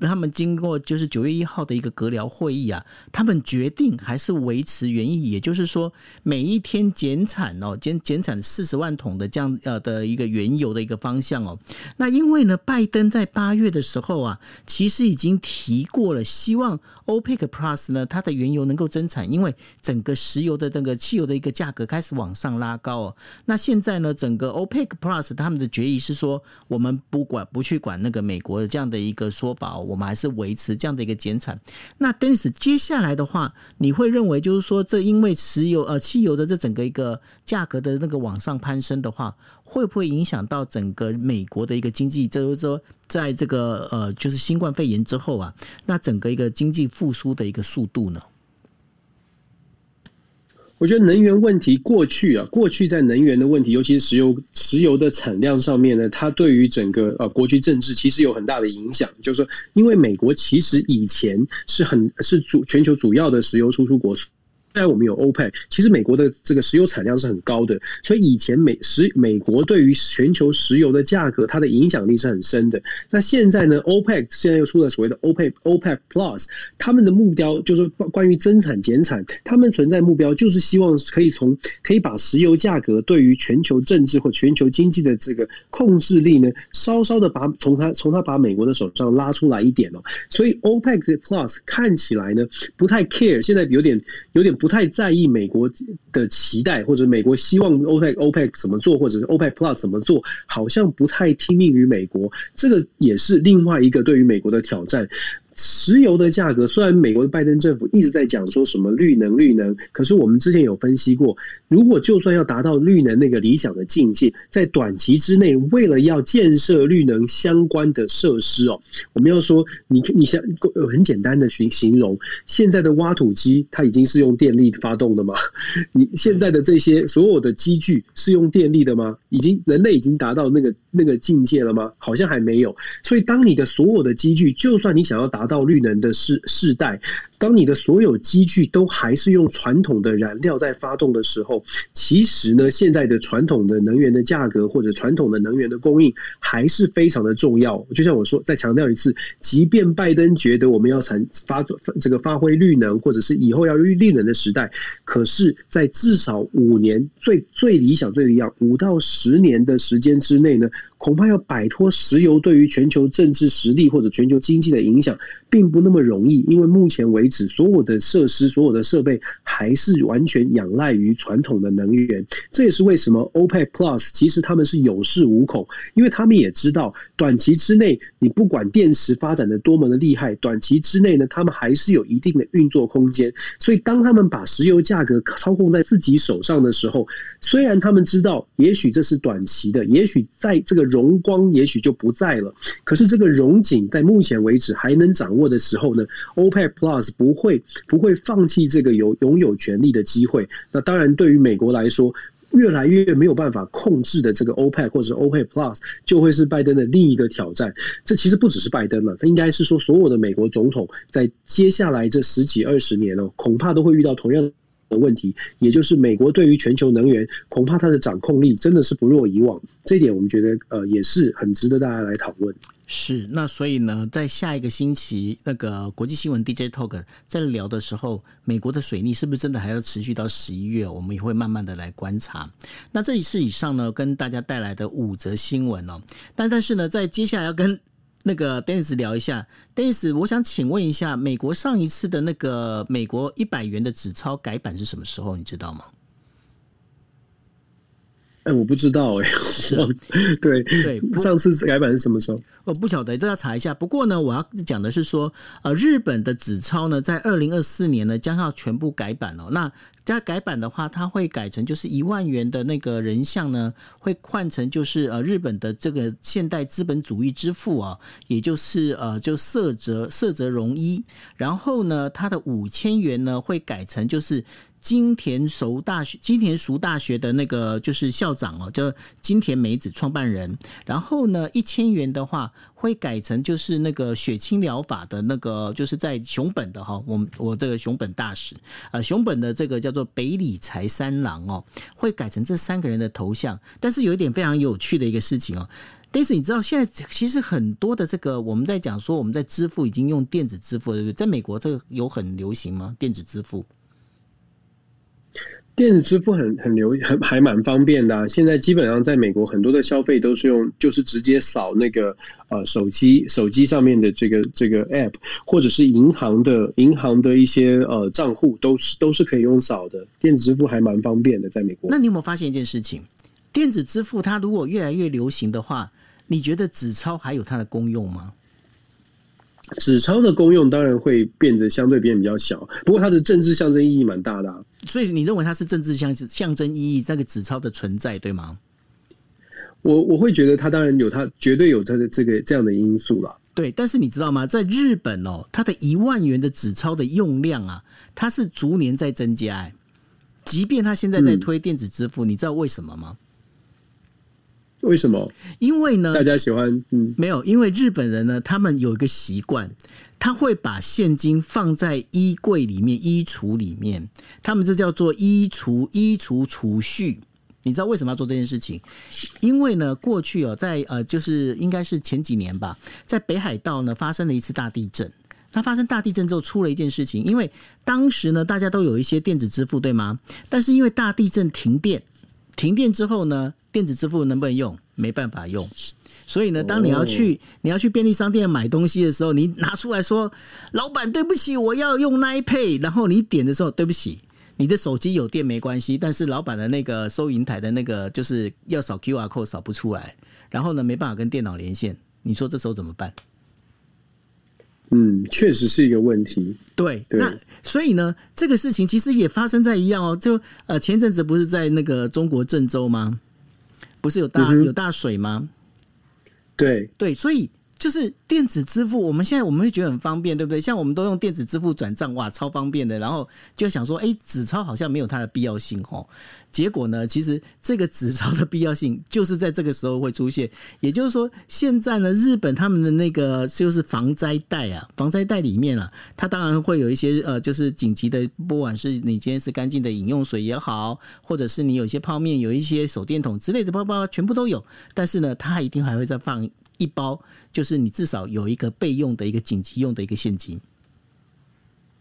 他们经过就是九月一号的一个阁僚会议啊，他们决定还是维持原意，也就是说每一天减产哦，减减产四十万桶的这样呃的一个原油的一个方向哦。那因为呢，拜登在八月的时候啊，其实已经提过了，希望 OPEC Plus 呢，它的原油能够增产，因为整个石油的这个汽油的一个价格开始往上拉高哦。那现在呢，整个 OPEC Plus 他们的决议是说，我们不管不去管那个美国的这样的一个说法哦。我们还是维持这样的一个减产。那 dense 接下来的话，你会认为就是说，这因为石油呃汽油的这整个一个价格的那个往上攀升的话，会不会影响到整个美国的一个经济？就是说，在这个呃就是新冠肺炎之后啊，那整个一个经济复苏的一个速度呢？我觉得能源问题过去啊，过去在能源的问题，尤其是石油石油的产量上面呢，它对于整个呃国际政治其实有很大的影响。就是说，因为美国其实以前是很是主全球主要的石油输出国。在我们有欧佩，其实美国的这个石油产量是很高的，所以以前美石美国对于全球石油的价格，它的影响力是很深的。那现在呢，欧佩现在又出了所谓的欧佩欧佩 Plus，他们的目标就是关于增产减产，他们存在目标就是希望可以从可以把石油价格对于全球政治或全球经济的这个控制力呢，稍稍的把从他从他把美国的手上拉出来一点哦。所以欧佩 Plus 看起来呢不太 care，现在有点有点不。不太在意美国的期待，或者美国希望 OPEC OPEC 怎么做，或者是 OPEC Plus 怎么做，好像不太听命于美国。这个也是另外一个对于美国的挑战。石油的价格，虽然美国的拜登政府一直在讲说什么绿能绿能，可是我们之前有分析过，如果就算要达到绿能那个理想的境界，在短期之内，为了要建设绿能相关的设施哦，我们要说你你想很简单的形形容，现在的挖土机它已经是用电力发动的吗？你现在的这些所有的机具是用电力的吗？已经人类已经达到那个那个境界了吗？好像还没有。所以当你的所有的机具，就算你想要达到绿能的世世代，当你的所有机具都还是用传统的燃料在发动的时候，其实呢，现在的传统的能源的价格或者传统的能源的供应还是非常的重要。就像我说，再强调一次，即便拜登觉得我们要产发这个发挥绿能，或者是以后要绿绿能的时代，可是，在至少五年最最理想最理想五到十年的时间之内呢，恐怕要摆脱石油对于全球政治实力或者全球经济的影响，并不那么容易。因为目前为止，所有的设施、所有的设备还是完全仰赖于传统的能源。这也是为什么 OPEC Plus 其实他们是有恃无恐，因为他们也知道，短期之内你不管电池发展的多么的厉害，短期之内呢，他们还是有一定的运作空间。所以，当他们把石油价格操控在自己手上的时候，虽然他们知道，也许这是短期的，也许在这个。荣光也许就不在了，可是这个荣景在目前为止还能掌握握的时候呢，OPEC Plus 不会不会放弃这个有拥有权利的机会。那当然，对于美国来说，越来越没有办法控制的这个 OPEC 或者是 OPEC Plus 就会是拜登的另一个挑战。这其实不只是拜登了，他应该是说所有的美国总统在接下来这十几二十年哦，恐怕都会遇到同样的。问题，也就是美国对于全球能源恐怕它的掌控力真的是不若以往，这一点我们觉得呃也是很值得大家来讨论。是，那所以呢，在下一个星期那个国际新闻 DJ Talk 在聊的时候，美国的水逆是不是真的还要持续到十一月？我们也会慢慢的来观察。那这一次以上呢，跟大家带来的五则新闻哦，但但是呢，在接下来要跟。那个 Dennis 聊一下，Dennis，我想请问一下，美国上一次的那个美国一百元的纸钞改版是什么时候？你知道吗？哎，我不知道哎、欸，是对对，上次改版是什么时候？我不晓得，这要查一下。不过呢，我要讲的是说，呃，日本的纸钞呢，在二零二四年呢，将要全部改版哦。那加改版的话，它会改成就是一万元的那个人像呢，会换成就是呃日本的这个现代资本主义之父啊，也就是呃就色泽色泽荣一。然后呢，它的五千元呢会改成就是。金田熟大学，金田熟大学的那个就是校长哦，叫金田美子创办人。然后呢，一千元的话会改成就是那个血清疗法的那个，就是在熊本的哈，我我这个熊本大使啊，熊本的这个叫做北里柴三郎哦，会改成这三个人的头像。但是有一点非常有趣的一个事情哦，但是你知道现在其实很多的这个我们在讲说我们在支付已经用电子支付，对不对？在美国这个有很流行吗？电子支付？电子支付很很流很还蛮方便的啊，现在基本上在美国很多的消费都是用就是直接扫那个呃手机手机上面的这个这个 app，或者是银行的银行的一些呃账户都是都是可以用扫的。电子支付还蛮方便的，在美国。那你有没有发现一件事情？电子支付它如果越来越流行的话，你觉得纸钞还有它的功用吗？纸钞的功用当然会变得相对变比较小，不过它的政治象征意义蛮大的啊。所以你认为它是政治象象征意义那个纸钞的存在，对吗？我我会觉得它当然有它绝对有它的这个这样的因素啦。对，但是你知道吗？在日本哦，它的一万元的纸钞的用量啊，它是逐年在增加欸。即便它现在在推电子支付，嗯，你知道为什么吗？为什么？因为呢，大家喜欢嗯，没有，因为日本人呢，他们有一个习惯，他会把现金放在衣柜里面、衣橱里面，他们这叫做衣橱衣橱储蓄。你知道为什么要做这件事情？因为呢，过去哦，在呃，就是应该是前几年吧，在北海道呢发生了一次大地震。它发生大地震之后，出了一件事情，因为当时呢，大家都有一些电子支付，对吗？但是因为大地震停电，停电之后呢，电子支付能不能用？没办法用，所以呢，当你要去你要去便利商店买东西的时候，你拿出来说：“老板，对不起，我要用 Line Pay。”然后你点的时候，对不起，你的手机有电没关系，但是老板的那个收银台的那个就是要扫 QR code 扫不出来，然后呢，没办法跟电脑连线。你说这时候怎么办？嗯，确实是一个问题。对，对，那所以呢，这个事情其实也发生在一样哦，就呃前阵子不是在那个中国郑州吗？不是有大、嗯、有大水吗？对对，所以。就是电子支付，我们现在我们会觉得很方便，对不对？像我们都用电子支付转账，哇，超方便的。然后就想说，哎，纸钞好像没有它的必要性哦。结果呢，其实这个纸钞的必要性就是在这个时候会出现。也就是说，现在呢，日本他们的那个就是防灾袋啊，防灾袋里面啊，它当然会有一些呃，就是紧急的，不管是你今天是干净的饮用水也好，或者是你有一些泡面、有一些手电筒之类的包包，全部都有。但是呢，它一定还会再放。一包就是你至少有一个备用的一个紧急用的一个现金。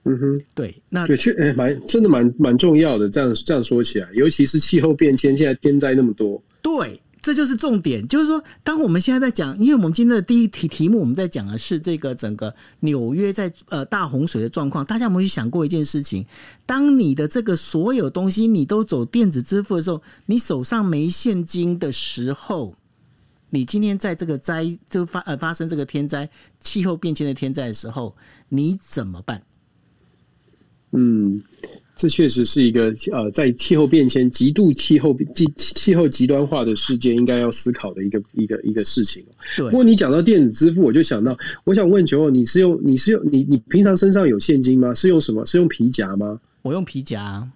嗯哼，对，那对，确诶，蛮真的蛮蛮重要的。这样这样说起来，尤其是气候变迁，现在天灾那么多，对，这就是重点。就是说，当我们现在在讲，因为我们今天的第一题题目，我们在讲的是这个整个纽约在呃大洪水的状况。大家有没有想过一件事情？当你的这个所有东西你都走电子支付的时候，你手上没现金的时候。你今天在这个灾就发呃发生这个天灾气候变迁的天灾的时候，你怎么办？嗯，这确实是一个呃，在气候变迁、极度气候极气候极端化的世界，应该要思考的一个一个一个事情。对。不过你讲到电子支付，我就想到，我想问球，你是用你是用你你平常身上有现金吗？是用什么？是用皮夹吗？我用皮夹。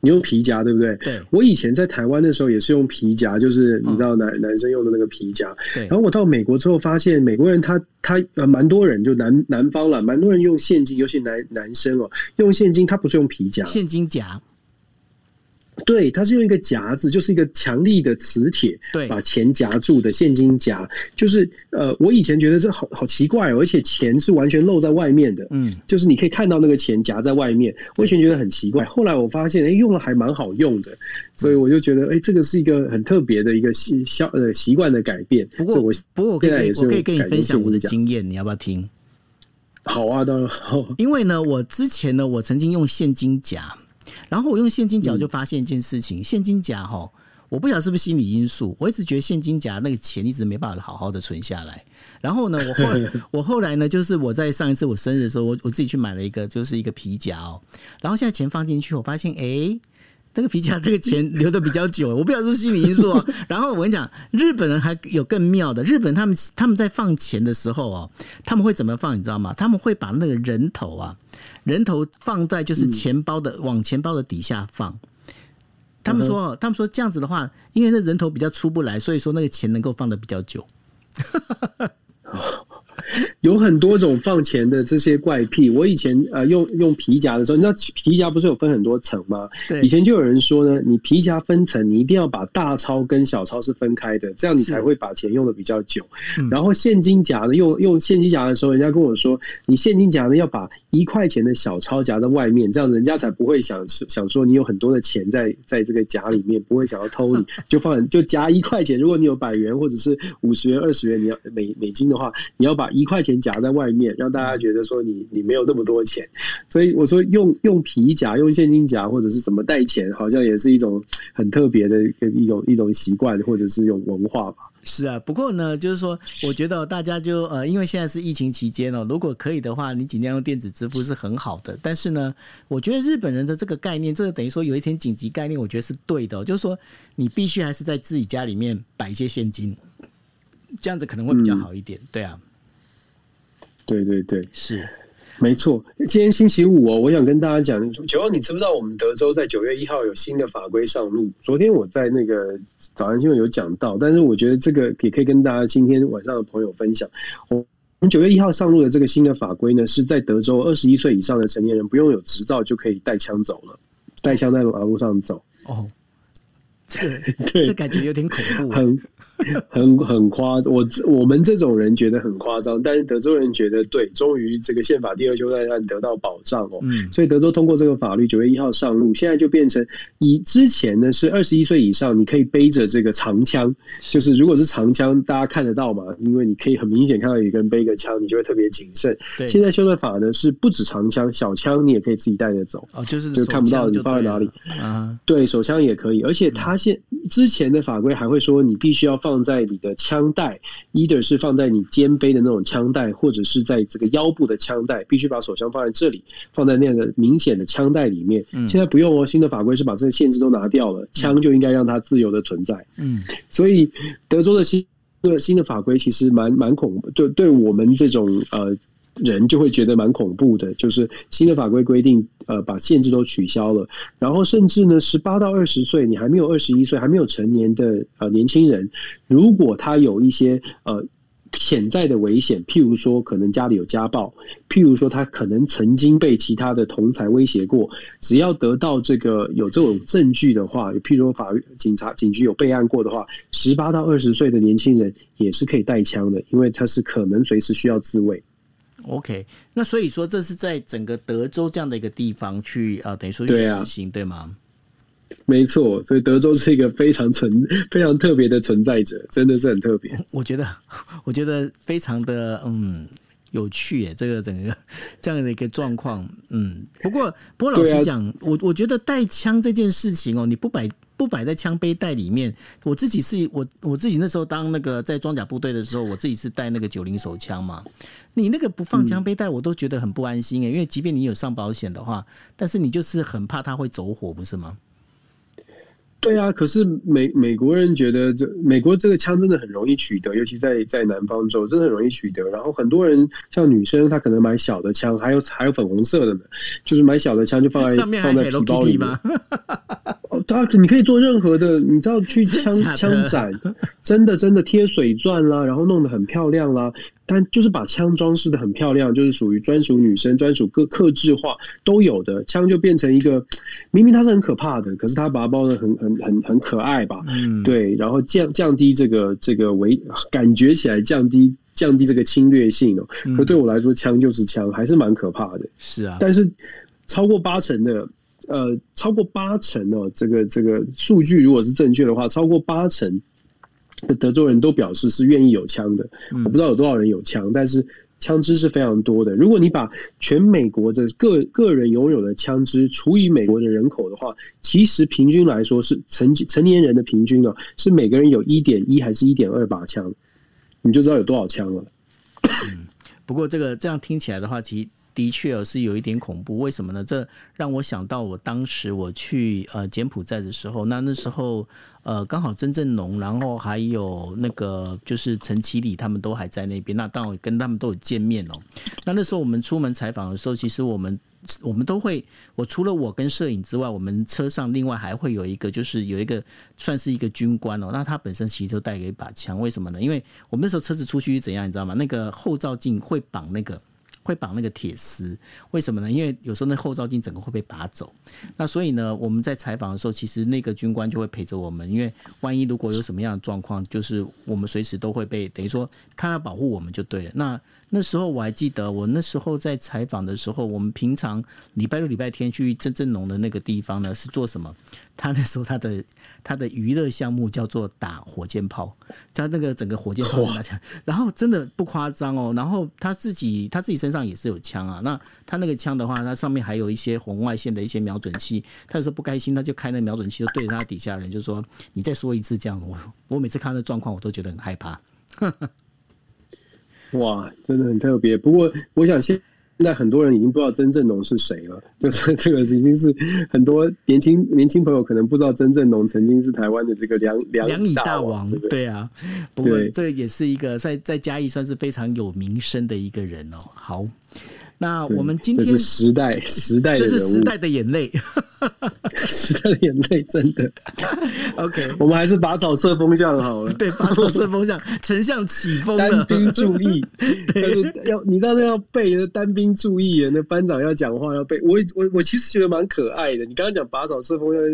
你用皮夹对不对？对，我以前在台湾的时候也是用皮夹，就是你知道男、嗯、男生用的那个皮夹。对，然后我到美国之后发现，美国人他他呃蛮多人就南南方了，蛮多人用现金，尤其男男生哦，用现金他不是用皮夹，现金夹。对，它是用一个夹子，就是一个强力的磁铁，对，把钱夹住的现金夹。就是呃，我以前觉得这好好奇怪哦，而且钱是完全露在外面的，嗯，就是你可以看到那个钱夹在外面，我以前觉得很奇怪。后来我发现，哎，用了还蛮好用的，所以我就觉得，哎，这个是一个很特别的一个习消呃习惯的改变。不过我不过我可以我可以跟你分享我的经验，你要不要听？好啊，当然好。因为呢，我之前呢，我曾经用现金夹。然后我用现金夹就发现一件事情，嗯、现金夹哈，我不晓得是不是心理因素，我一直觉得现金夹那个钱一直没办法好好的存下来。然后呢，我后来 我后来呢，就是我在上一次我生日的时候，我我自己去买了一个，就是一个皮夹哦。然后现在钱放进去，我发现哎，这个皮夹这个钱留的比较久，我不晓得是心理因素啊。然后我跟你讲，日本人还有更妙的，日本他们他们在放钱的时候哦，他们会怎么放？你知道吗？他们会把那个人头啊。人头放在就是钱包的、嗯、往钱包的底下放，他们说，他们说这样子的话，因为那人头比较出不来，所以说那个钱能够放的比较久。有很多种放钱的这些怪癖。我以前呃用用皮夹的时候，你知道皮夹不是有分很多层吗？对。以前就有人说呢，你皮夹分层，你一定要把大钞跟小钞是分开的，这样你才会把钱用的比较久。然后现金夹呢，用用现金夹的时候，人家跟我说，你现金夹呢要把一块钱的小钞夹在外面，这样人家才不会想想说你有很多的钱在在这个夹里面，不会想要偷你，就放就夹一块钱。如果你有百元或者是五十元、二十元，你要美美金的话，你要把一块钱夹在外面，让大家觉得说你你没有那么多钱，所以我说用用皮夹、用现金夹或者是怎么带钱，好像也是一种很特别的一种一种习惯，或者是一种文化吧。是啊，不过呢，就是说，我觉得大家就呃，因为现在是疫情期间哦，如果可以的话，你尽量用电子支付是很好的。但是呢，我觉得日本人的这个概念，这个等于说有一天紧急概念，我觉得是对的，就是说你必须还是在自己家里面摆一些现金，这样子可能会比较好一点。嗯、对啊。对对对，是没错。今天星期五哦，我想跟大家讲，九号，你知不知道我们德州在九月一号有新的法规上路？昨天我在那个早安新闻有讲到，但是我觉得这个也可以跟大家今天晚上的朋友分享。我们九月一号上路的这个新的法规呢，是在德州二十一岁以上的成年人不用有执照就可以带枪走了，带枪在马路上走。哦，这 对这感觉有点恐怖。很 很很夸张，我我们这种人觉得很夸张，但是德州人觉得对，终于这个宪法第二修正案得到保障哦。嗯，所以德州通过这个法律，九月一号上路，现在就变成以之前呢是二十一岁以上，你可以背着这个长枪，就是如果是长枪，大家看得到嘛，因为你可以很明显看到有一个人背个枪，你就会特别谨慎。对，现在修正法呢是不止长枪，小枪你也可以自己带着走哦，就是就看不到你放在哪里啊。对，手枪也可以，而且他现之前的法规还会说你必须要放。放在你的枪带，either 是放在你肩背的那种枪带，或者是在这个腰部的枪带，必须把手枪放在这里，放在那个明显的枪带里面。现在不用哦，新的法规是把这个限制都拿掉了，枪就应该让它自由的存在。嗯，所以德州的新的新的法规其实蛮蛮恐怖，对对我们这种呃。人就会觉得蛮恐怖的，就是新的法规规定，呃，把限制都取消了，然后甚至呢，十八到二十岁，你还没有二十一岁，还没有成年的呃年轻人，如果他有一些呃潜在的危险，譬如说可能家里有家暴，譬如说他可能曾经被其他的同才威胁过，只要得到这个有这种证据的话，譬如说法警察警局有备案过的话，十八到二十岁的年轻人也是可以带枪的，因为他是可能随时需要自卫。OK，那所以说这是在整个德州这样的一个地方去啊，等于说去实行对，啊、对吗？没错，所以德州是一个非常存、非常特别的存在者，真的是很特别。我觉得，我觉得非常的嗯有趣耶，这个整个这样的一个状况，嗯。不过，不过老实讲，啊、我我觉得带枪这件事情哦，你不摆。不摆在枪背带里面，我自己是我我自己那时候当那个在装甲部队的时候，我自己是带那个九零手枪嘛。你那个不放枪背带，我都觉得很不安心诶，因为即便你有上保险的话，但是你就是很怕它会走火，不是吗？对啊，可是美美国人觉得这美国这个枪真的很容易取得，尤其在在南方州真的很容易取得。然后很多人像女生，她可能买小的枪，还有还有粉红色的呢，就是买小的枪就放在上面还放在皮包里吗？哦，他你可以做任何的，你知道去枪枪展，真的真的贴水钻啦，然后弄得很漂亮啦。但就是把枪装饰的很漂亮，就是属于专属女生、专属各克制化都有的枪，就变成一个明明它是很可怕的，可是它把它包的很很很很可爱吧？嗯，对，然后降降低这个这个危感觉起来降低降低这个侵略性哦。可对我来说，枪就是枪，还是蛮可怕的。是啊，但是超过八成的呃，超过八成哦，这个这个数据如果是正确的话，超过八成的。德州人都表示是愿意有枪的，我不知道有多少人有枪，但是枪支是非常多的。如果你把全美国的个个人拥有的枪支除以美国的人口的话，其实平均来说是成成年人的平均哦，是每个人有一点一还是一点二把枪，你就知道有多少枪了。嗯，不过这个这样听起来的话，其实的确是有一点恐怖。为什么呢？这让我想到我当时我去呃柬埔寨的时候，那那时候。呃，刚好曾正农，然后还有那个就是陈其礼，他们都还在那边。那当然跟他们都有见面哦。那那时候我们出门采访的时候，其实我们我们都会，我除了我跟摄影之外，我们车上另外还会有一个，就是有一个算是一个军官哦。那他本身其实就带了一把枪，为什么呢？因为我们那时候车子出去是怎样，你知道吗？那个后照镜会绑那个。会绑那个铁丝，为什么呢？因为有时候那后照镜整个会被拔走，那所以呢，我们在采访的时候，其实那个军官就会陪着我们，因为万一如果有什么样的状况，就是我们随时都会被，等于说他要保护我们就对了。那那时候我还记得，我那时候在采访的时候，我们平常礼拜六、礼拜天去曾正农的那个地方呢，是做什么？他那时候他的他的娱乐项目叫做打火箭炮，他那个整个火箭炮拿起来，然后真的不夸张哦。然后他自己他自己身上也是有枪啊。那他那个枪的话，它上面还有一些红外线的一些瞄准器。他有时候不开心，他就开那瞄准器，就对着他底下人就说：“你再说一次这样。”我我每次看到状况，我都觉得很害怕。哇，真的很特别。不过，我想先在很多人已经不知道曾正农是谁了。就是这个已经是很多年轻年轻朋友可能不知道曾正农曾经是台湾的这个两两两椅大王，对，对啊。不过这个也是一个在在嘉义算是非常有名声的一个人哦。好。那我们今天这是时代时代的，这是时代的眼泪，时代的眼泪，真的。OK，我们还是拔草测风向好了。对，拔草测风向，丞相起风了。单兵注意，对，要你知道那要背的单兵注意，那班长要讲话要背。我我我其实觉得蛮可爱的。你刚刚讲拔草测风向，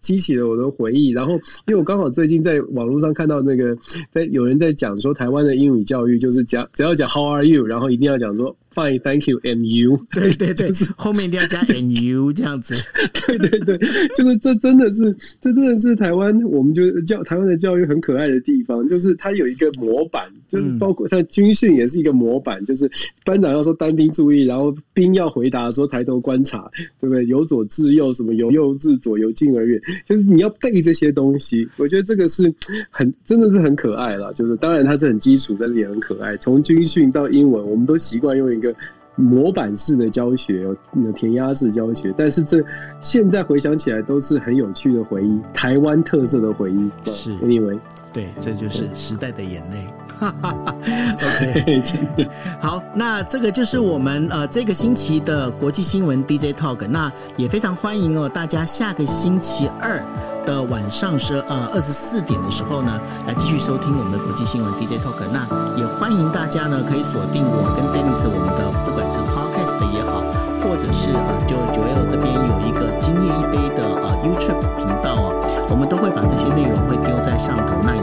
激起了我的回忆。然后，因为我刚好最近在网络上看到那个，在有人在讲说，台湾的英语教育就是讲只要讲 How are you，然后一定要讲说。Fine, thank you, and you。对对对，就是、后面一定要加 and you 这样子。对对对，就是这真的是，这真的是台湾，我们就教台湾的教育很可爱的地方，就是它有一个模板，就是包括在军训也是一个模板，就是班长要说单兵注意，然后兵要回答说抬头观察，对不对？由左至右，什么由右至左，由近而远，就是你要背这些东西。我觉得这个是很真的是很可爱了，就是当然它是很基础，但是也很可爱。从军训到英文，我们都习惯用一个模板式的教学，有填鸭式教学，但是这现在回想起来都是很有趣的回忆，台湾特色的回忆。是，Anyway，对，这就是时代的眼泪。OK，真的好，那这个就是我们呃这个星期的国际新闻 DJ Talk，那也非常欢迎哦大家下个星期二的晚上十呃二十四点的时候呢，来继续收听我们的国际新闻 DJ Talk。那也欢迎大家呢可以锁定我跟 Dennis 我们的不管是 Podcast 也好，或者是呃就九 L 这边有一个今夜一杯的呃 YouTube 频道哦，我们都会把这些内容会丢在上头。那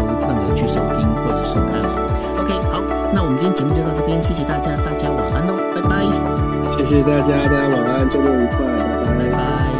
收那个去收听或者收看了。OK，好，那我们今天节目就到这边，谢谢大家，大家晚安喽，拜拜。谢谢大家，大家晚安，周末愉快，拜拜。拜拜。